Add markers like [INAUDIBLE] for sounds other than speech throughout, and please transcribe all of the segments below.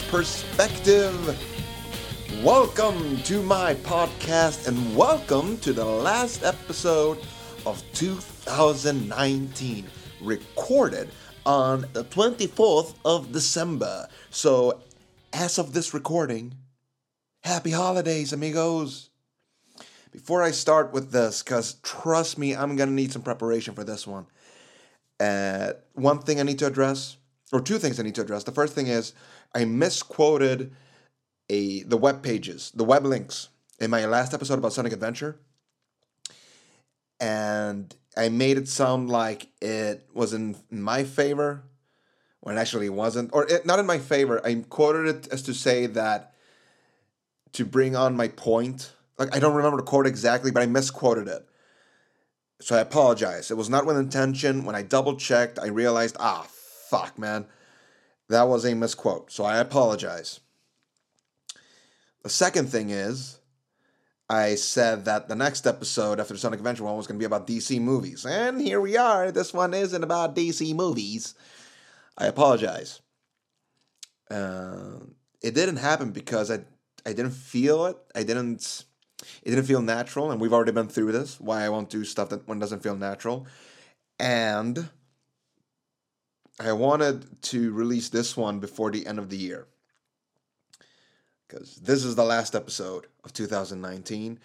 perspective. Welcome to my podcast and welcome to the last episode of 2019, recorded on the 24th of December. So, as of this recording, happy holidays, amigos. Before I start with this, because trust me, I'm gonna need some preparation for this one. Uh, one thing I need to address, or two things I need to address. The first thing is I misquoted a the web pages, the web links in my last episode about Sonic Adventure, and I made it sound like it was in my favor when actually it wasn't, or it, not in my favor. I quoted it as to say that to bring on my point. Like I don't remember the quote exactly, but I misquoted it. So I apologize. It was not with intention. When I double checked, I realized, ah, fuck, man. That was a misquote. So I apologize. The second thing is, I said that the next episode after Sonic Adventure one was going to be about DC movies. And here we are. This one isn't about DC movies. I apologize. Uh, it didn't happen because I, I didn't feel it. I didn't it didn't feel natural, and we've already been through this. Why I won't do stuff that one doesn't feel natural, and I wanted to release this one before the end of the year because this is the last episode of 2019,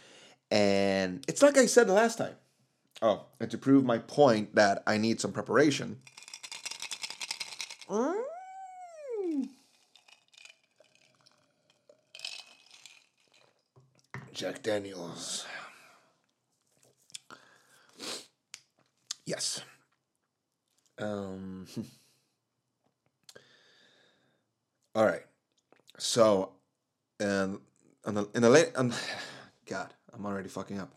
and it's like I said the last time. Oh, and to prove my point that I need some preparation. Mm. Jack Daniels. Yes. Um. [LAUGHS] All right. So, and in the in the late, um, [SIGHS] God, I'm already fucking up.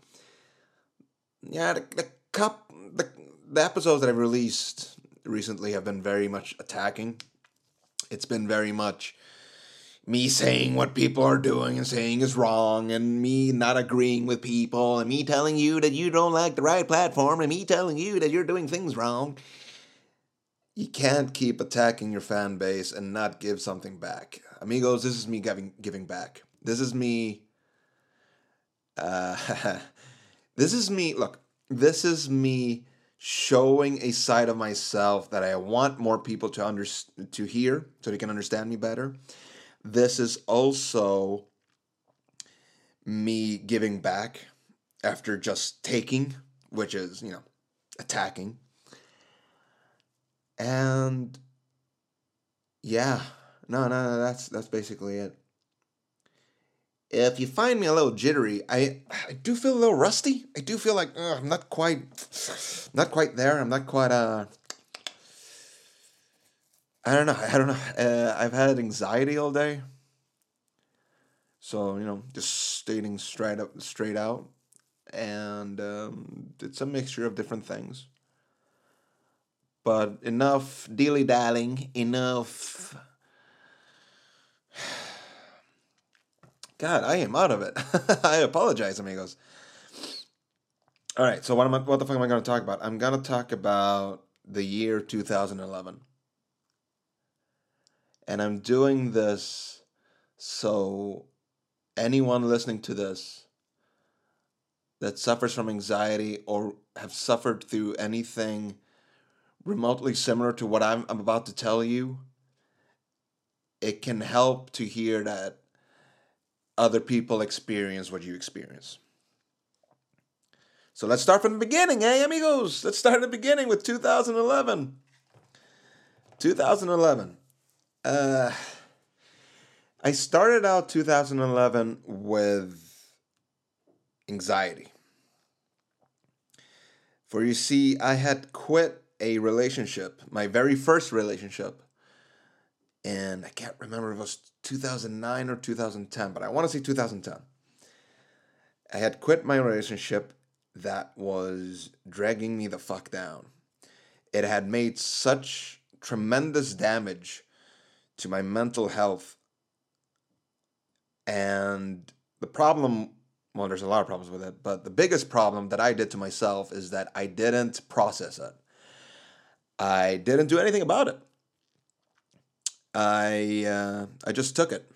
Yeah, the, the cup, the the episodes that I've released recently have been very much attacking. It's been very much me saying what people are doing and saying is wrong, and me not agreeing with people, and me telling you that you don't like the right platform, and me telling you that you're doing things wrong. You can't keep attacking your fan base and not give something back. Amigos, this is me giving giving back. This is me uh [LAUGHS] this is me look, this is me showing a side of myself that I want more people to under to hear so they can understand me better this is also me giving back after just taking, which is, you know, attacking. And yeah, no, no, no, that's that's basically it. If you find me a little jittery, I I do feel a little rusty. I do feel like I'm not quite not quite there. I'm not quite uh I don't know. I don't know. Uh, I've had anxiety all day. So, you know, just stating straight up straight out and um, it's a mixture of different things. But enough dilly dallying, enough. God, I am out of it. [LAUGHS] I apologize, amigos. All right, so what am I, what the fuck am I going to talk about? I'm going to talk about the year 2011. And I'm doing this so anyone listening to this that suffers from anxiety or have suffered through anything remotely similar to what I'm, I'm about to tell you, it can help to hear that other people experience what you experience. So let's start from the beginning, eh, amigos? Let's start at the beginning with 2011. 2011. Uh, I started out 2011 with anxiety. For you see, I had quit a relationship, my very first relationship, and I can't remember if it was 2009 or 2010, but I want to say 2010. I had quit my relationship that was dragging me the fuck down. It had made such tremendous damage to my mental health. And the problem, well, there's a lot of problems with it, but the biggest problem that I did to myself is that I didn't process it. I didn't do anything about it. I uh, I just took it.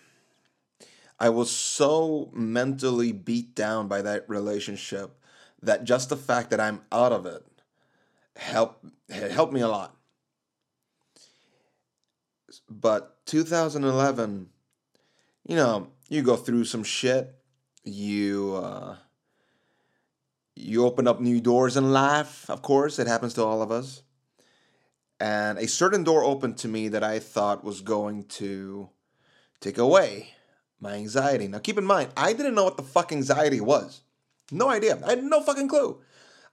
I was so mentally beat down by that relationship that just the fact that I'm out of it helped helped me a lot. But 2011, you know, you go through some shit. You uh, you open up new doors in life. Of course, it happens to all of us. And a certain door opened to me that I thought was going to take away my anxiety. Now, keep in mind, I didn't know what the fuck anxiety was. No idea. I had no fucking clue.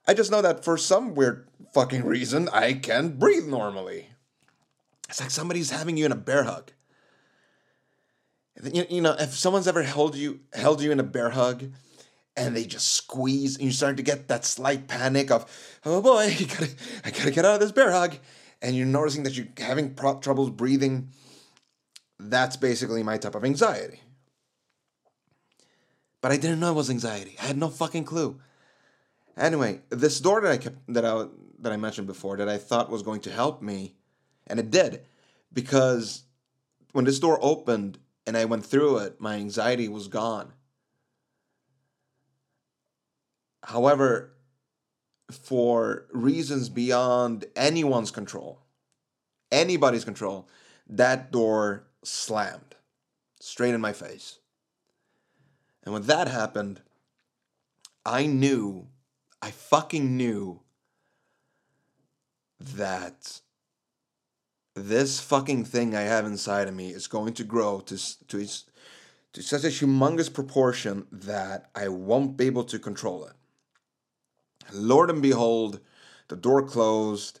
I just know that for some weird fucking reason, I can't breathe normally. It's like somebody's having you in a bear hug. You, you know, if someone's ever held you held you in a bear hug, and they just squeeze, and you start to get that slight panic of, oh boy, [LAUGHS] gotta, I gotta get out of this bear hug, and you're noticing that you're having pro- troubles breathing. That's basically my type of anxiety. But I didn't know it was anxiety. I had no fucking clue. Anyway, this door that I kept that I that I mentioned before that I thought was going to help me, and it did, because when this door opened and I went through it, my anxiety was gone. However, for reasons beyond anyone's control, anybody's control, that door slammed straight in my face. And when that happened, I knew, I fucking knew that this fucking thing I have inside of me is going to grow to to to such a humongous proportion that I won't be able to control it. Lord and behold, the door closed,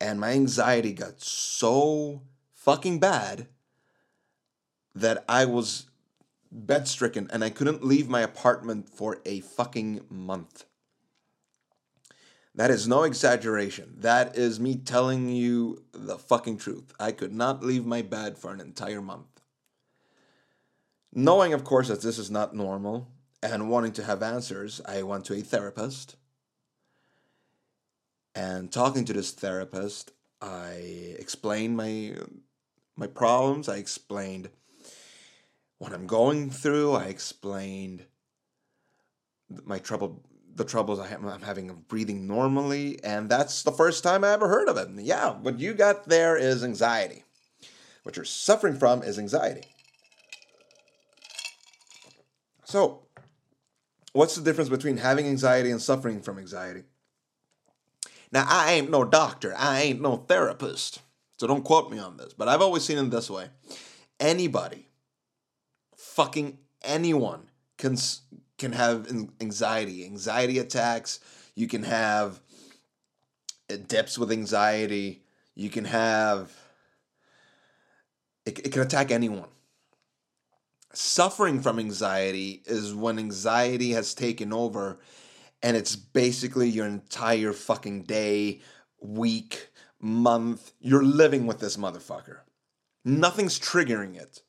and my anxiety got so fucking bad that I was bed stricken and I couldn't leave my apartment for a fucking month. That is no exaggeration. That is me telling you the fucking truth. I could not leave my bed for an entire month. Knowing, of course, that this is not normal and wanting to have answers, I went to a therapist. And talking to this therapist, I explained my my problems. I explained what I'm going through. I explained my trouble, the troubles I am having of breathing normally, and that's the first time I ever heard of it. yeah, what you got there is anxiety. What you're suffering from is anxiety. So, what's the difference between having anxiety and suffering from anxiety? Now, I ain't no doctor, I ain't no therapist, so don't quote me on this, but I've always seen it this way. Anybody, fucking anyone, can can have anxiety, anxiety attacks. You can have uh, dips with anxiety. You can have it, it can attack anyone. Suffering from anxiety is when anxiety has taken over and it's basically your entire fucking day, week, month. You're living with this motherfucker. Nothing's triggering it,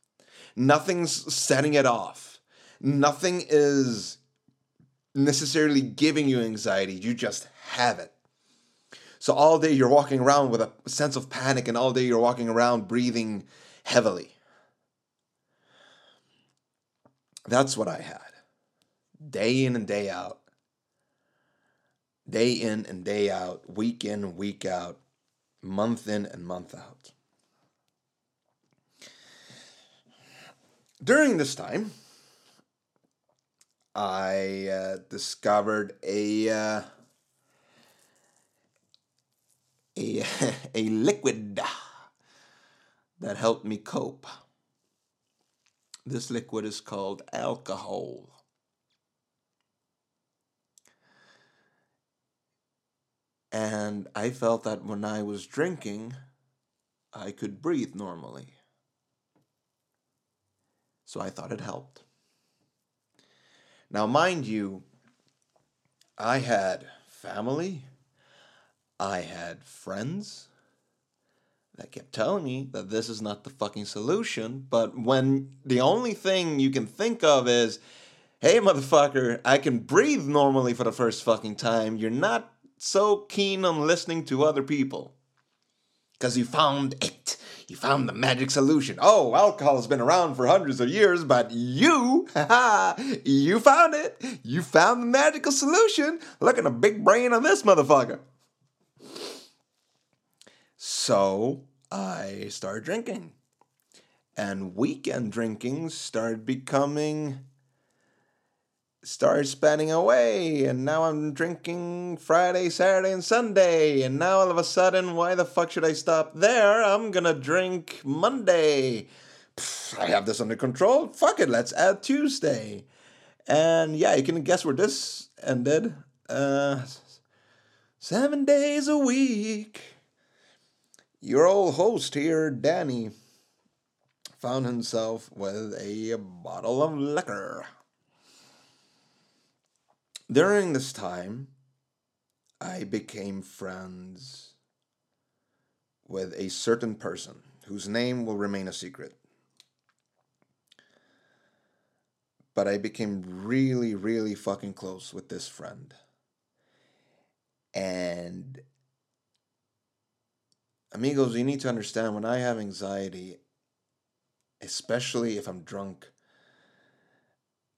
nothing's setting it off, nothing is necessarily giving you anxiety. You just have it. So all day you're walking around with a sense of panic, and all day you're walking around breathing heavily. That's what I had. Day in and day out day in and day out, week in and week out, month in and month out. During this time, I uh, discovered a uh, a [LAUGHS] a liquid that helped me cope. This liquid is called alcohol. And I felt that when I was drinking, I could breathe normally. So I thought it helped. Now, mind you, I had family, I had friends that kept telling me that this is not the fucking solution. But when the only thing you can think of is, hey, motherfucker, I can breathe normally for the first fucking time, you're not so keen on listening to other people because you found it. He found the magic solution. Oh, alcohol has been around for hundreds of years, but you, [LAUGHS] you found it. You found the magical solution. Look at the big brain on this motherfucker. So I started drinking. And weekend drinking started becoming started spanning away and now I'm drinking Friday, Saturday, and Sunday. And now all of a sudden, why the fuck should I stop there? I'm gonna drink Monday. Pfft, I have this under control. Fuck it, let's add Tuesday. And yeah, you can guess where this ended. Uh, seven days a week. Your old host here, Danny, found himself with a bottle of liquor. During this time, I became friends with a certain person whose name will remain a secret. But I became really, really fucking close with this friend. And amigos, you need to understand when I have anxiety, especially if I'm drunk,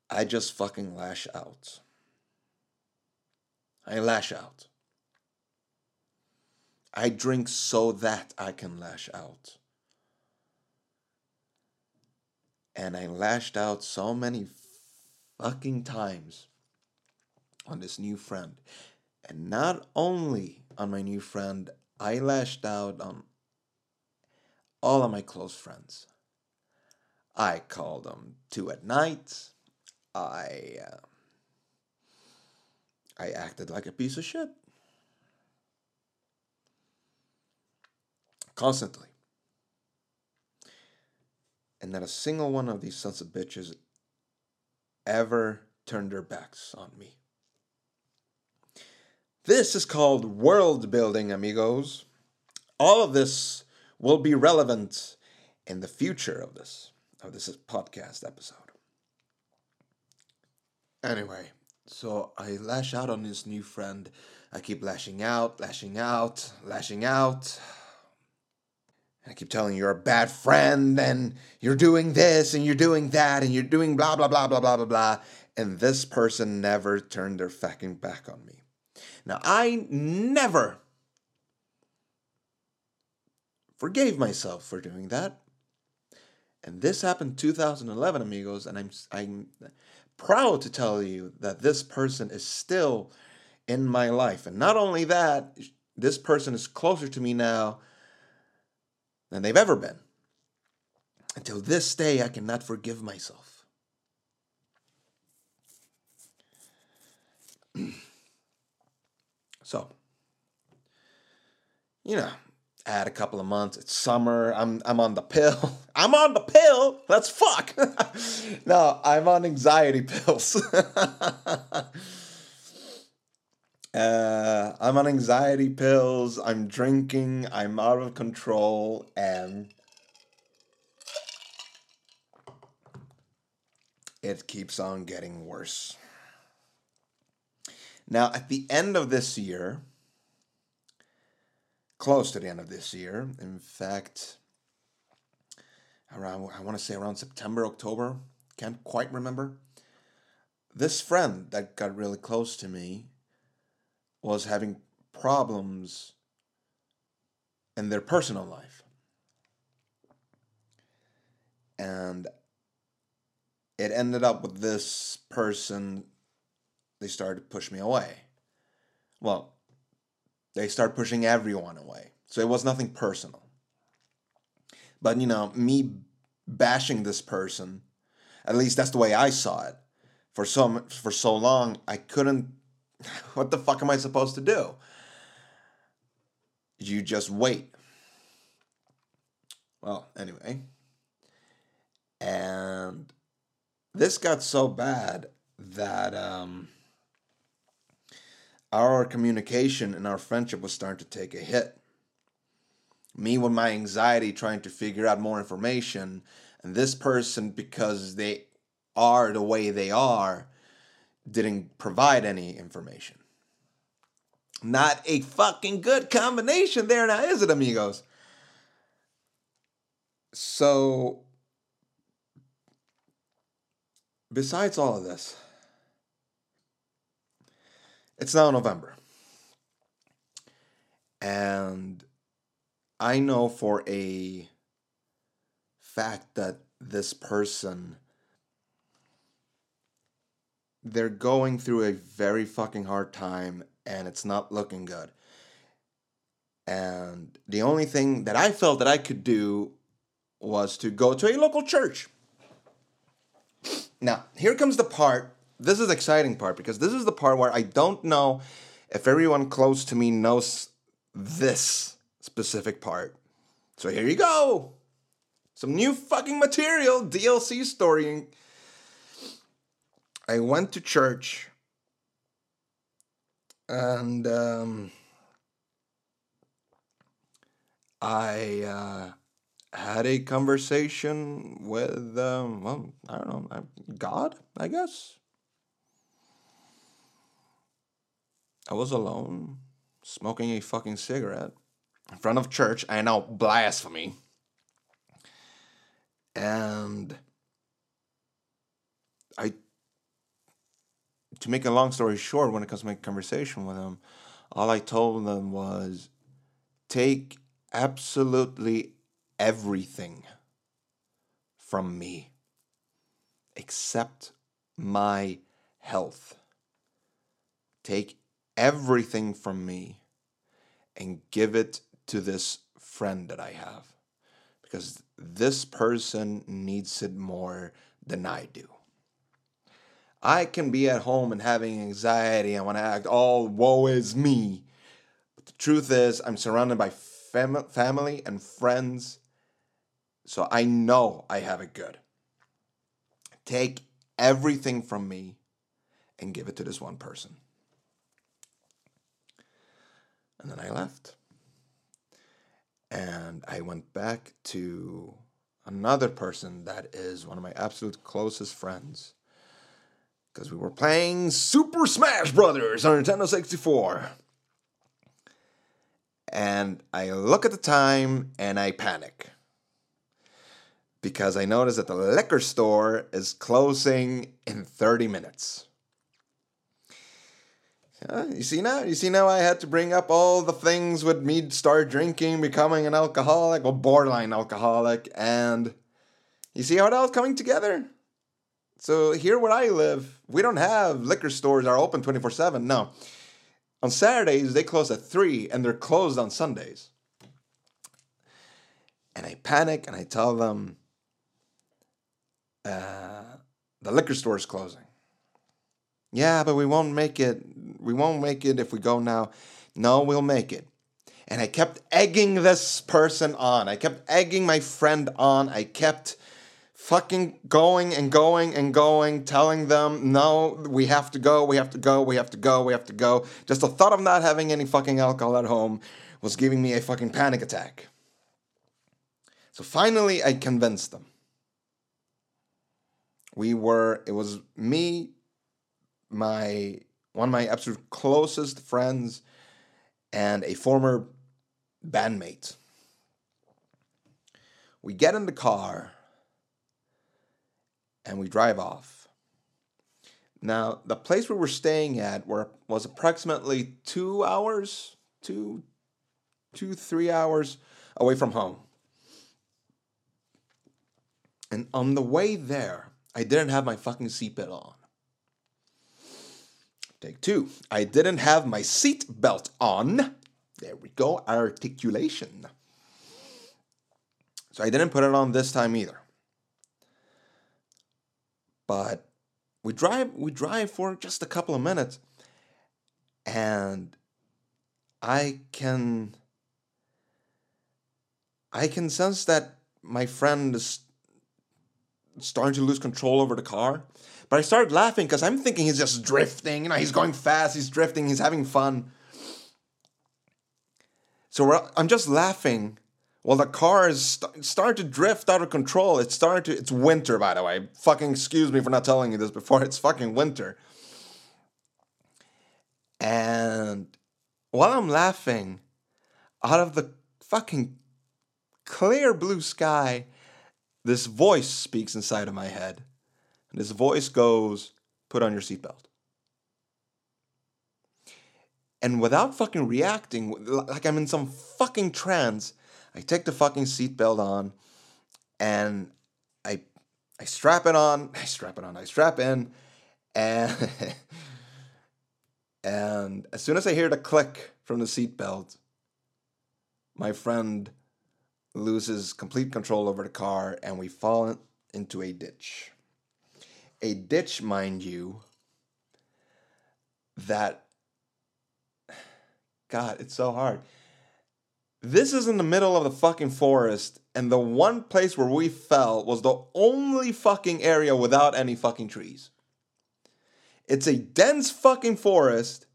I just fucking lash out. I lash out. I drink so that I can lash out. And I lashed out so many fucking times on this new friend. And not only on my new friend, I lashed out on all of my close friends. I called them two at night. I. Uh, I acted like a piece of shit. Constantly. And not a single one of these sons of bitches ever turned their backs on me. This is called world building, amigos. All of this will be relevant in the future of this of this podcast episode. Anyway, so I lash out on this new friend. I keep lashing out, lashing out, lashing out. I keep telling you you're a bad friend and you're doing this and you're doing that and you're doing blah blah blah blah blah blah blah. And this person never turned their fucking back on me. Now I never forgave myself for doing that. And this happened 2011 amigos and I'm I'm proud to tell you that this person is still in my life. And not only that, this person is closer to me now than they've ever been. Until this day, I cannot forgive myself. [CLEARS THROAT] so, you know, add a couple of months. It's summer. I'm I'm on the pill. [LAUGHS] I'm on the pill. Let's fuck. [LAUGHS] no, I'm on anxiety [LAUGHS] pills. uh, I'm on anxiety pills. I'm drinking. I'm out of control, and it keeps on getting worse. Now, at the end of this year, close to the end of this year. In fact, around I want to say around September, October, can't quite remember. This friend that got really close to me was having problems in their personal life. And it ended up with this person, they started to push me away. Well, they start pushing everyone away. So it was nothing personal. But, you know, me bashing this person, at least that's the way I saw it, for so, for so long, I couldn't. [LAUGHS] What the fuck am I supposed to do? You just wait. Well, anyway. And this got so bad that um, our communication and our friendship was starting to take a hit. Me with my anxiety trying to figure out more information, and this person, because they are the way they are, didn't provide any information. Not a fucking good combination there now, is it, amigos? So, besides all of this, it's now November. And I know for a fact that this person they're going through a very fucking hard time and it's not looking good. And the only thing that I felt that I could do was to go to a local church. Now, here comes the part. This is the exciting part because this is the part where I don't know if everyone close to me knows this specific part. So here you go. Some new fucking material, DLC story. I went to church and um, I uh, had a conversation with, um, well, I don't know, God, I guess. I was alone, smoking a fucking cigarette in front of church. I know, blasphemy. And I, to make a long story short, when it comes to my conversation with him, all I told them was take absolutely everything from me except my health. Take everything from me and give it to this friend that I have because this person needs it more than I do. I can be at home and having anxiety. I want to act all woe is me. But the truth is, I'm surrounded by fam- family and friends, so I know I have it good. Take everything from me and give it to this one person. And then I left. And I went back to another person that is one of my absolute closest friends. Because we were playing Super Smash Brothers on Nintendo 64. And I look at the time and I panic. Because I notice that the liquor store is closing in 30 minutes. You see now? You see now I had to bring up all the things with me start drinking, becoming an alcoholic, or borderline alcoholic, and you see how it all coming together? So here where I live, we don't have liquor stores that are open 24-7. No. On Saturdays, they close at 3 and they're closed on Sundays. And I panic and I tell them uh, the liquor store is closing. Yeah, but we won't make it. We won't make it if we go now. No, we'll make it. And I kept egging this person on. I kept egging my friend on. I kept fucking going and going and going, telling them, no, we have to go, we have to go, we have to go, we have to go. Just the thought of not having any fucking alcohol at home was giving me a fucking panic attack. So finally, I convinced them. We were, it was me, my one of my absolute closest friends and a former bandmate. We get in the car and we drive off. Now, the place we were staying at were, was approximately two hours, two, two, three hours away from home. And on the way there, I didn't have my fucking seatbelt on. Take two. I didn't have my seat belt on. There we go, articulation. So I didn't put it on this time either. But we drive we drive for just a couple of minutes and I can I can sense that my friend is starting to lose control over the car. But I started laughing because I'm thinking he's just drifting. You know, he's going fast, he's drifting, he's having fun. So I'm just laughing while the car is st- starting to drift out of control. It's starting to. It's winter, by the way. Fucking excuse me for not telling you this before. It's fucking winter. And while I'm laughing, out of the fucking clear blue sky, this voice speaks inside of my head. And this voice goes, put on your seatbelt. And without fucking reacting, like I'm in some fucking trance, I take the fucking seatbelt on and I I strap it on, [LAUGHS] I strap it on, I strap in, and [LAUGHS] and as soon as I hear the click from the seatbelt, my friend loses complete control over the car and we fall into a ditch. A ditch, mind you, that God, it's so hard. This is in the middle of the fucking forest, and the one place where we fell was the only fucking area without any fucking trees. It's a dense fucking forest,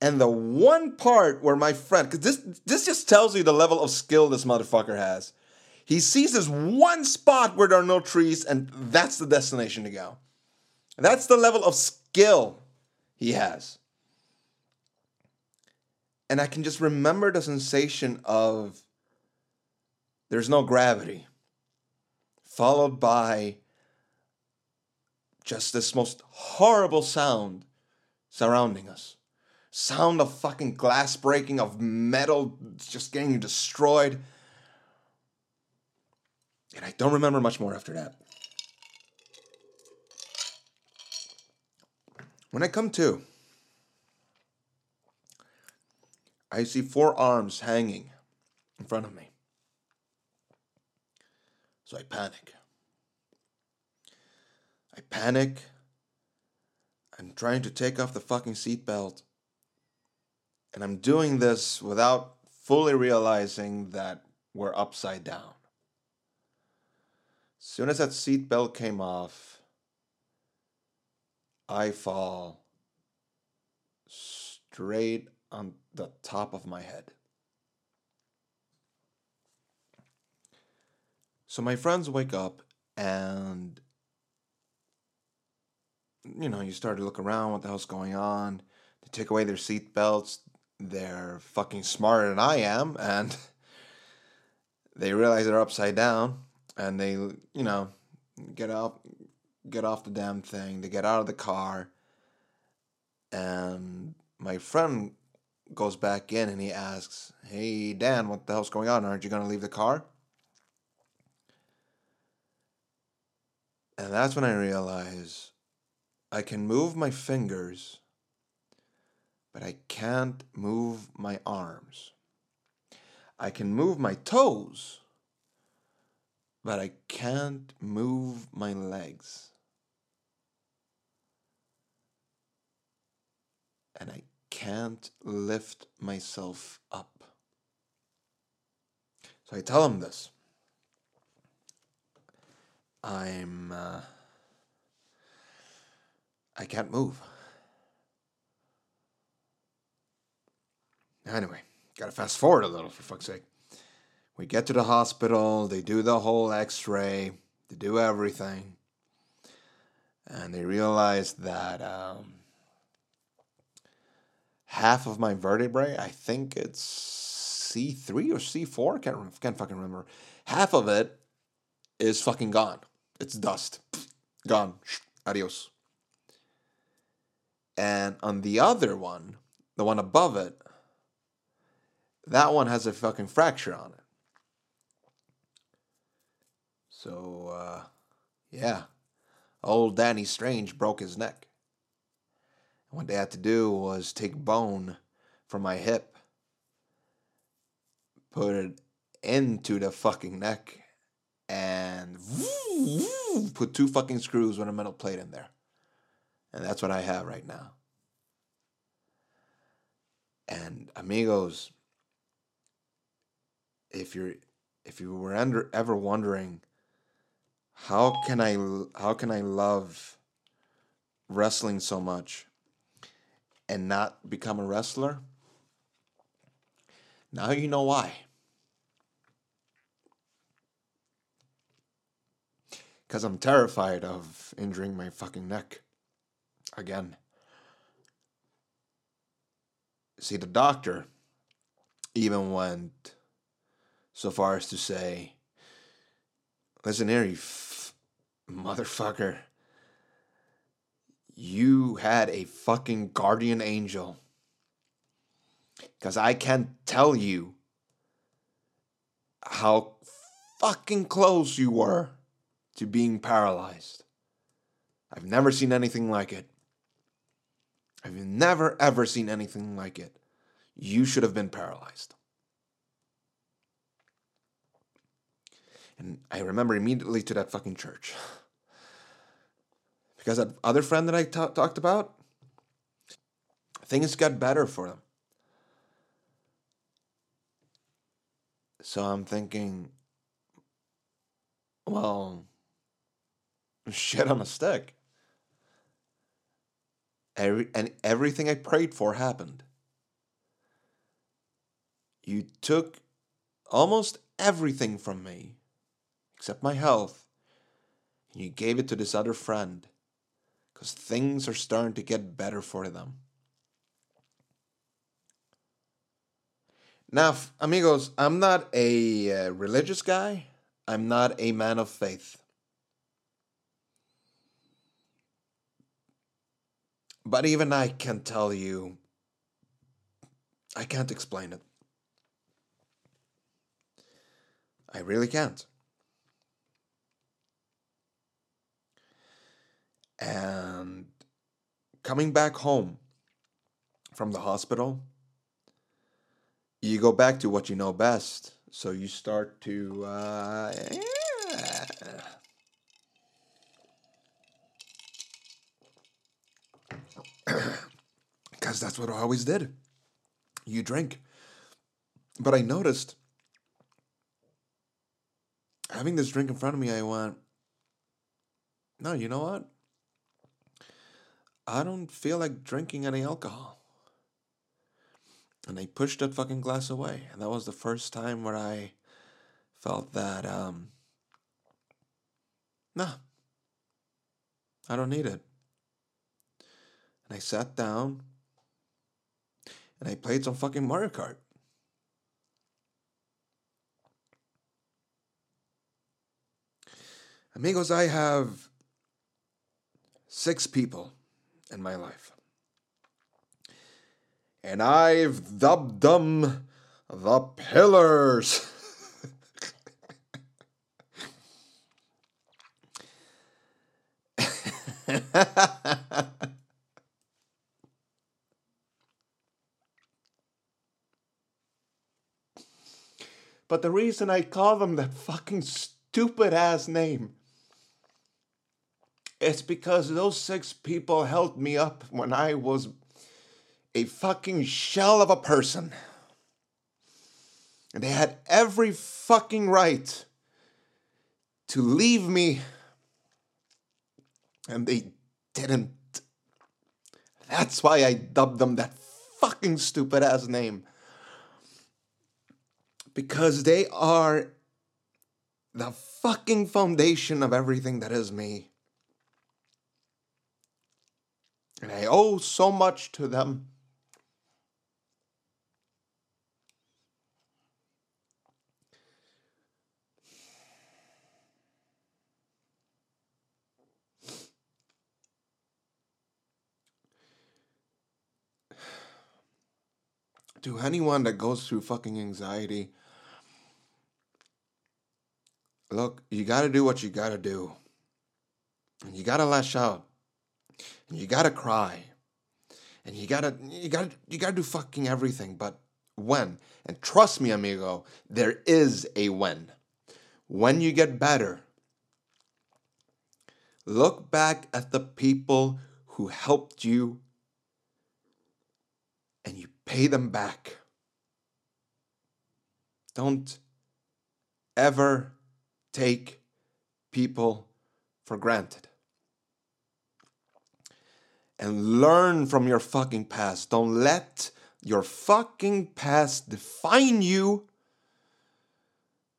and the one part where my friend, because this this just tells you the level of skill this motherfucker has. He sees this one spot where there are no trees, and that's the destination to go. That's the level of skill he has. And I can just remember the sensation of there's no gravity, followed by just this most horrible sound surrounding us. Sound of fucking glass breaking, of metal just getting destroyed. And I don't remember much more after that. When I come to, I see four arms hanging in front of me. So I panic. I panic. I'm trying to take off the fucking seatbelt. And I'm doing this without fully realizing that we're upside down. Soon as that seatbelt came off, I fall straight on the top of my head. So my friends wake up and you know, you start to look around what the hell's going on. They take away their seat belts. They're fucking smarter than I am and [LAUGHS] they realize they're upside down and they, you know, get off get off the damn thing. They get out of the car and my friend goes back in and he asks, Hey, Dan, what the hell's going on? Aren't you going to leave the car? And that's when I realize I can move my fingers, but I can't move my arms. I can move my toes, but I can't move my legs. And I can't lift myself up. So I tell him this. I'm. Uh, I can't move. Anyway, gotta fast forward a little for fuck's sake. We get to the hospital, they do the whole x ray, they do everything, and they realize that um, half of my vertebrae, I think it's C3 or C4, can't, can't fucking remember. Half of it is fucking gone. It's dust. [SNIFFS] Gone. [SNIFFS] Adios. And on the other one, the one above it, that one has a fucking fracture on it. So, uh, yeah, old Danny Strange broke his neck. What they had to do was take bone from my hip, put it into the fucking neck, and [LAUGHS] put two fucking screws with a metal plate in there. And that's what I have right now. And amigos, if you're if you were under, ever wondering how can I how can I love wrestling so much and not become a wrestler? Now you know why. Because I'm terrified of injuring my fucking neck again. See, the doctor even went so far as to say, Listen here, you motherfucker. You had a fucking guardian angel. Because I can't tell you how fucking close you were to being paralyzed. I've never seen anything like it. I've never ever seen anything like it. You should have been paralyzed. And I remember immediately to that fucking church. Because that other friend that I talked about, things got better for them. So I'm thinking, well, shit on a stick. Every, and everything I prayed for happened. You took almost everything from me, except my health, and you gave it to this other friend because things are starting to get better for them. Now, amigos, I'm not a uh, religious guy. I'm not a man of faith. But even I can tell you, I can't explain it. I really can't. And coming back home from the hospital, you go back to what you know best. So you start to. Uh, [CLEARS THROAT] Because that's what I always did. You drink. But I noticed having this drink in front of me, I went, no, you know what? I don't feel like drinking any alcohol. And I pushed that fucking glass away. And that was the first time where I felt that, um, nah, I don't need it. And I sat down and I played some fucking Mario Kart. Amigos, I have six people in my life. And I've dubbed them the pillars. [LAUGHS] but the reason I call them that fucking stupid ass name it's because those six people held me up when I was a fucking shell of a person. And they had every fucking right to leave me. And they didn't. That's why I dubbed them that fucking stupid ass name. Because they are the fucking foundation of everything that is me. And I owe so much to them. To anyone that goes through fucking anxiety, look, you gotta do what you gotta do. And you gotta lash out and you gotta cry. And you gotta you gotta you gotta do fucking everything. But when and trust me amigo there is a when. When you get better look back at the people who helped you and you pay them back. Don't ever take people for granted and learn from your fucking past. Don't let your fucking past define you,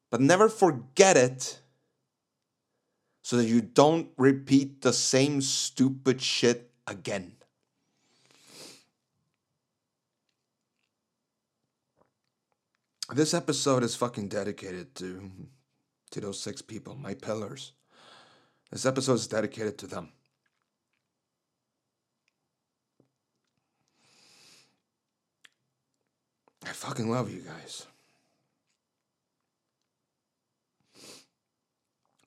but never forget it so that you don't repeat the same stupid shit again. This episode is fucking dedicated to to those six people, my pillars. This episode is dedicated to them. I fucking love you guys.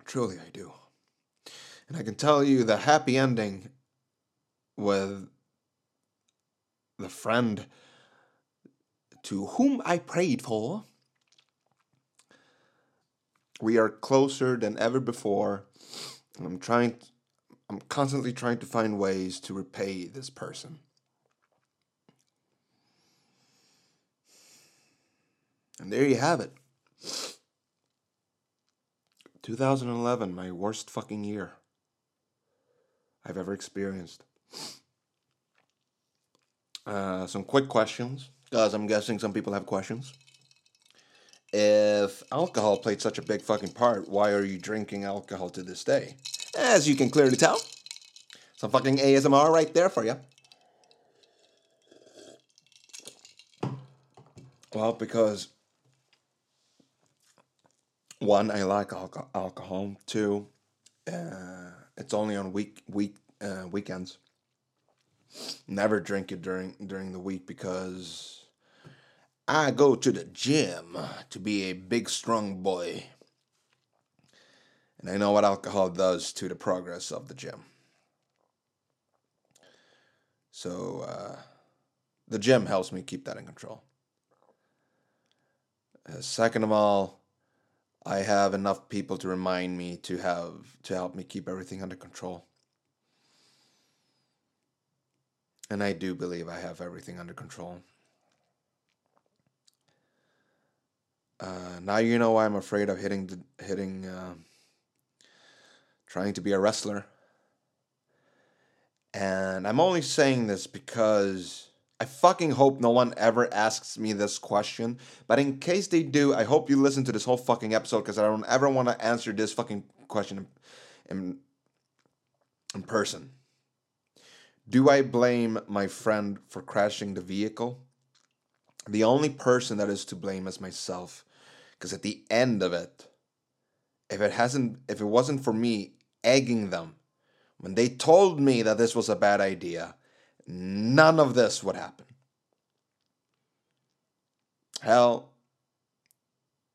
Truly, I do. And I can tell you the happy ending with the friend to whom I prayed for. We are closer than ever before. and I'm trying I'm constantly trying to find ways to repay this person. And there you have it. 2011, my worst fucking year I've ever experienced. Uh, some quick questions, because I'm guessing some people have questions. If alcohol played such a big fucking part, why are you drinking alcohol to this day? As you can clearly tell, some fucking ASMR right there for you. Well, because one, I like alco- alcohol. Two, uh, it's only on week week uh, weekends. Never drink it during during the week because I go to the gym to be a big strong boy. And I know what alcohol does to the progress of the gym. So uh, the gym helps me keep that in control. Uh, second of all, I have enough people to remind me to have to help me keep everything under control. And I do believe I have everything under control. Uh, now you know why I'm afraid of hitting hitting uh, trying to be a wrestler. And I'm only saying this because I fucking hope no one ever asks me this question. But in case they do, I hope you listen to this whole fucking episode because I don't ever want to answer this fucking question in, in, person. Do I blame my friend for crashing the vehicle? The only person that is to blame is myself. Because at the end of it, if it hasn't if it wasn't for me egging them when they told me that this was a bad idea, none of this would happen. Hell,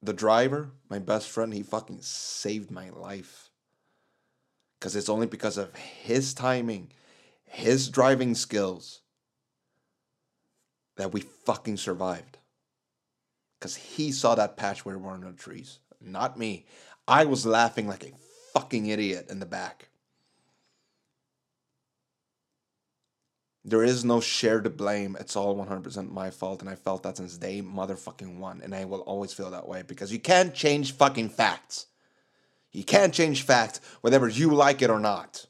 the driver, my best friend, he fucking saved my life. Because it's only because of his timing, his driving skills, that we fucking survived. Because he saw that patch where we were in trees, not me. I was laughing like a fucking idiot in the back. There is no share to blame. It's all 100% my fault. And I felt that since day motherfucking one. And I will always feel that way because you can't change fucking facts. You can't change facts whether you like it or not.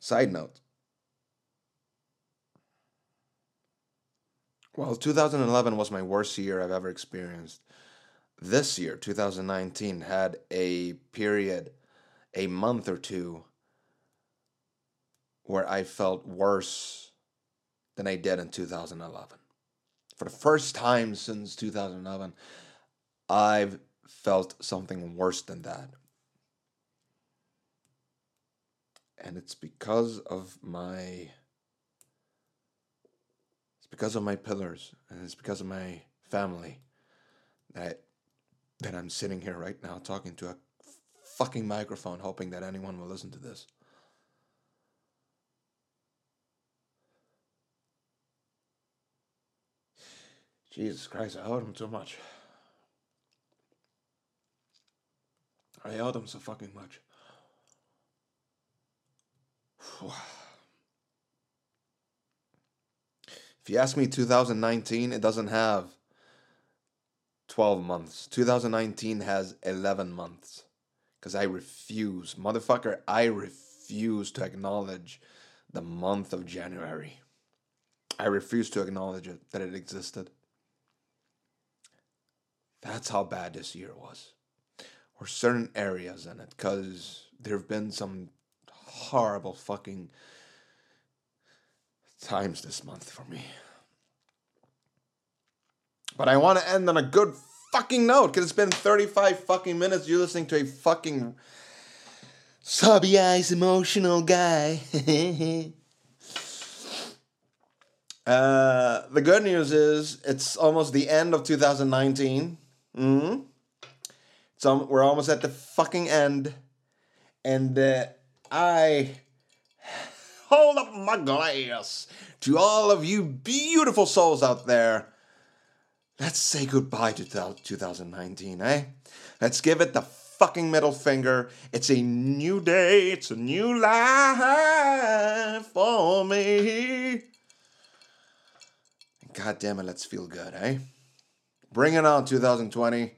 Side note. Well, 2011 was my worst year I've ever experienced this year, 2019, had a period, a month or two, where I felt worse than I did in 2011. For the first time since 2011, I've felt something worse than that. And it's because of my it's because of my pillars and it's because of my family that that I'm sitting here right now talking to a fucking microphone, hoping that anyone will listen to this. Jesus Christ, I owed him too much. I owed him so fucking much. [SIGHS] If you ask me 2019, it doesn't have 12 months. 2019 has 11 months. Because I refuse, motherfucker, I refuse to acknowledge the month of January. I refuse to acknowledge it, that it existed. That's how bad this year was. Or certain areas in it, because there have been some horrible fucking times this month for me. But I want to end on a good fucking note because it's been 35 fucking minutes You're listening to a fucking sobby eyes emotional guy. [LAUGHS] uh, the good news is it's almost the end of 2019. Mm-hmm. So we're almost at the fucking end. And uh, I hold up my glass to all of you beautiful souls out there. Let's say goodbye to 2019, eh? Let's give it the fucking middle finger. It's a new day, it's a new life for me. God damn it, let's feel good, eh? Bring it on 2020.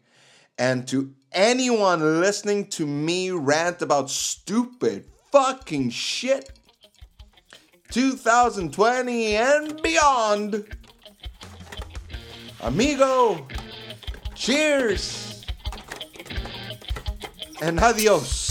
And to anyone listening to me rant about stupid fucking shit, 2020 and beyond. Amigo, cheers, and adios.